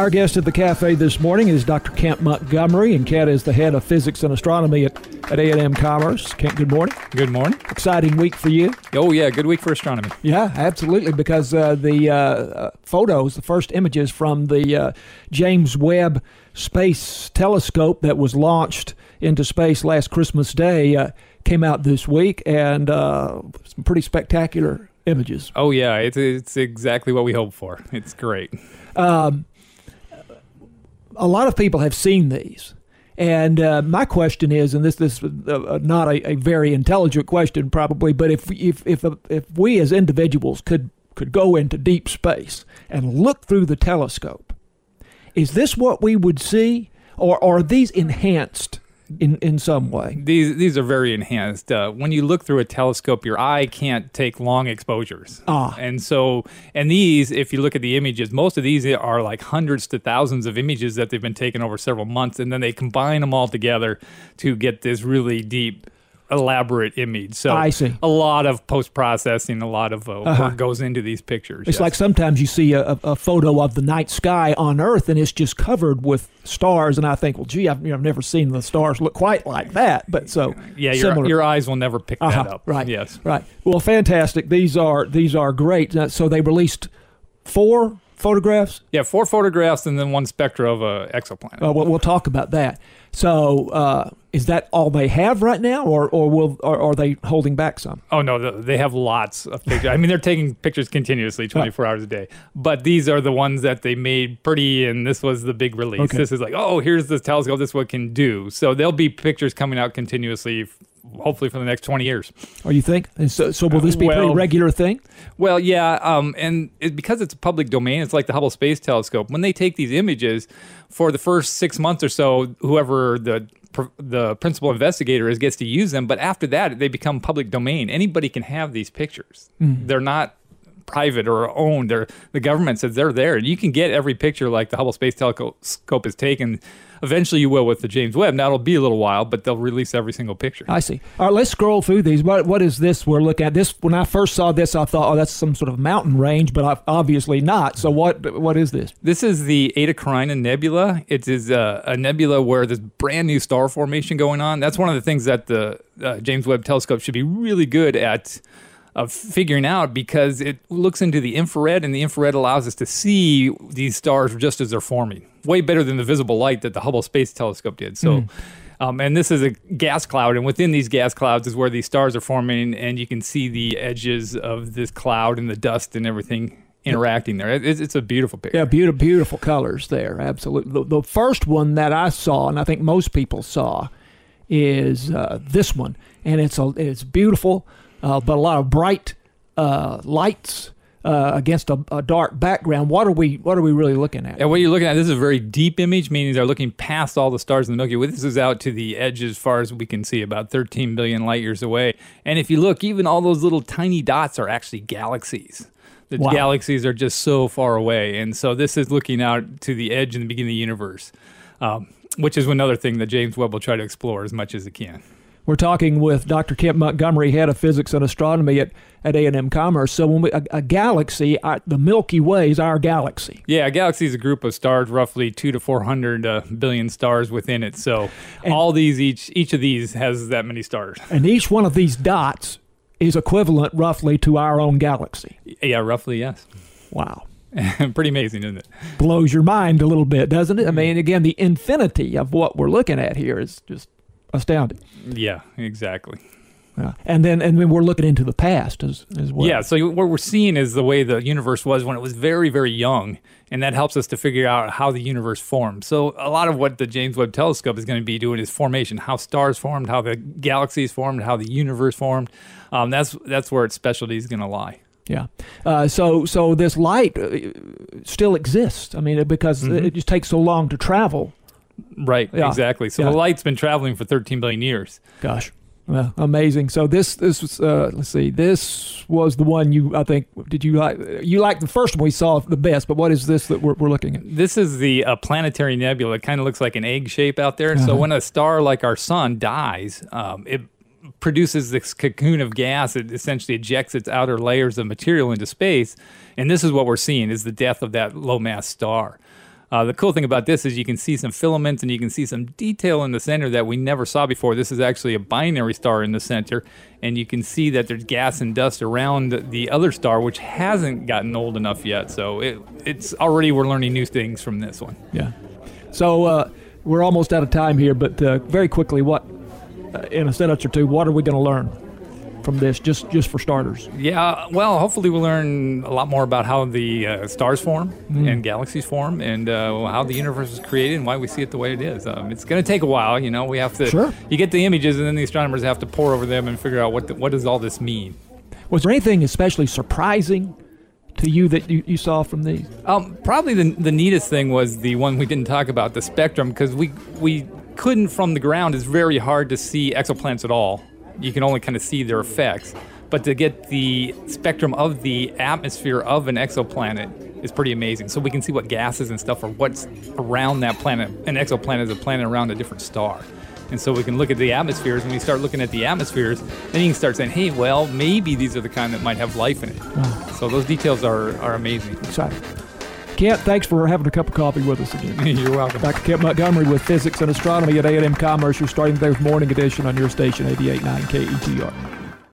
Our guest at the cafe this morning is Dr. Kent Montgomery, and Kent is the head of physics and astronomy at, at A&M Commerce. Kent, good morning. Good morning. Exciting week for you. Oh, yeah, good week for astronomy. Yeah, absolutely, because uh, the uh, uh, photos, the first images from the uh, James Webb Space Telescope that was launched into space last Christmas Day uh, came out this week, and uh, some pretty spectacular images. Oh, yeah, it's, it's exactly what we hoped for. It's great. Um, a lot of people have seen these. And uh, my question is, and this this is uh, not a, a, very intelligent question probably, but if if if if we as individuals could could go into deep space and look through the telescope, is this what we would see, or, or are these enhanced in, in some way. These these are very enhanced. Uh, when you look through a telescope, your eye can't take long exposures. Ah. And so, and these, if you look at the images, most of these are like hundreds to thousands of images that they've been taken over several months, and then they combine them all together to get this really deep elaborate image. So I see. a lot of post processing, a lot of uh, Uh-huh. work goes into these pictures. It's yes. like sometimes you see a, a photo of the night sky on Earth and it's just covered with stars, and I think, well, gee, I've, you know, I've never seen the stars look quite like that. But so yeah, your, your eyes will never pick Uh-huh, that up. Right. Yes. Right. Well, fantastic. These are these are great. Uh, So they released four photographs. Yeah, four photographs and then one spectra of a exoplanet. Uh, we'll, we'll talk about that. So uh, is that all they have right now, or or will or are they holding back some? Oh no, they have lots of pictures. I mean, they're taking pictures continuously, 24 hours a day. But these are the ones that they made pretty, and this was the big release. Okay. This is like, oh, here's this telescope. This is what it can do. So there'll be pictures coming out continuously, hopefully for the next 20 years. Oh, you think? And so, so will this be a pretty regular thing? Well, yeah, um, and it, because it's a public domain, it's like the Hubble Space Telescope. When they take these images, for the first six months or so, whoever the the principal investigator is gets to use them. But after that, they become public domain. Anybody can have these pictures. They're not private or owned. They're the government says they're there, and you can get every picture like the Hubble Space Telescope is taken. Eventually, you will with the James Webb. Now it'll be a little while, but they'll release every single picture. I see. All right, let's scroll through these. What what is this we're looking at? This when I first saw this, I thought, oh, that's some sort of mountain range, but obviously not. So what what is this? This is the Eta Carina Nebula. It is uh, a nebula where there's brand new star formation going on. That's one of the things that the uh, James Webb Telescope should be really good at of figuring out because it looks into the infrared, and the infrared allows us to see these stars just as they're forming. Way better than the visible light that the Hubble Space Telescope did. So. Um, and this is a gas cloud, and within these gas clouds is where these stars are forming, and you can see the edges of this cloud and the dust and everything interacting there. It's, it's a beautiful picture. Yeah, beautiful, beautiful colors there. Absolutely. The, the first one that I saw, and I think most people saw, is uh, this one, and it's a it's beautiful, uh, but a lot of bright uh, lights uh, against a, a dark background. What are we What are we really looking at? And what you're looking at, this is a very deep image, meaning they're looking past all the stars in the Milky Way. This is out to the edge as far as we can see, about 13 billion light years away. And if you look, even all those little tiny dots are actually galaxies. The Wow. galaxies are just so far away. And so this is looking out to the edge and the beginning of the universe, um, which is another thing that James Webb will try to explore as much as it can. We're talking with Dr. Kent Montgomery, head of physics and astronomy at at A and M Commerce. So when we a, a galaxy, the Milky Way is our galaxy. Yeah, a galaxy is a group of stars, roughly two to four hundred uh, billion stars within it. So And- all these, each each of these has that many stars. And each one of these dots is equivalent roughly to our own galaxy. Yeah, roughly, yes. Wow. Pretty amazing, isn't it? Blows your mind a little bit, doesn't it? I mean, again, the infinity of what we're looking at here is just astounding. Yeah, exactly. Yeah. And then and then we're looking into the past as, as well. Yeah, so what we're seeing is the way the universe was when it was very, very young, and that helps us to figure out how the universe formed. So a lot of what the James Webb Telescope is going to be doing is formation, how stars formed, how the galaxies formed, how the universe formed. Um, that's that's where its specialty is going to lie. Yeah. Uh, so so this light uh, still exists. I mean, because Mhm. it just takes so long to travel. Right, Yeah. exactly. So Yeah. the light's been traveling for 13 billion years. Gosh. Well, amazing. So this this was uh, let's see. This was the one you I think did you like you like the first one we saw the best, but what is this that we're, we're looking at? This is the uh, planetary nebula. It kind of looks like an egg shape out there. So Uh-huh. when a star like our sun dies, um, it produces this cocoon of gas. It essentially ejects its outer layers of material into space, and this is what we're seeing: is the death of that low mass star. Uh, the cool thing about this is you can see some filaments and you can see some detail in the center that we never saw before. This is actually a binary star in the center, and you can see that there's gas and dust around the other star, which hasn't gotten old enough yet. So it, it's already we're learning new things from this one. Yeah. So uh, we're almost out of time here, but uh, very quickly, what uh, in a sentence or two, what are we going to learn? From this, just just for starters? Yeah, well, hopefully we'll learn a lot more about how the uh, stars form mm. and galaxies form, and uh, how the universe was created and why we see it the way it is. Um, it's going to take a while, you know. We have to. Sure. You get the images, and then the astronomers have to pore over them and figure out what the, what does all this mean. Was there anything especially surprising? To you that you, you saw from these? Um, probably the, the neatest thing was the one we didn't talk about, the spectrum, because we we couldn't from the ground. It's very hard to see exoplanets at all you can only kind of see their effects. But to get the spectrum of the atmosphere of an exoplanet is pretty amazing. So we can see what gases and stuff are what's around that planet. An exoplanet is a planet around a different star. And so we can look at the atmospheres. When you start looking at the atmospheres, then you can start saying, hey, well, maybe these are the kind that might have life in it. Wow. So those details are, are amazing. Exciting. Kent, thanks for having a cup of coffee with us again. You're welcome. Dr. Kent Montgomery with Physics and Astronomy at A&M Commerce. You're starting today's morning edition on your station, 88.9 KETR.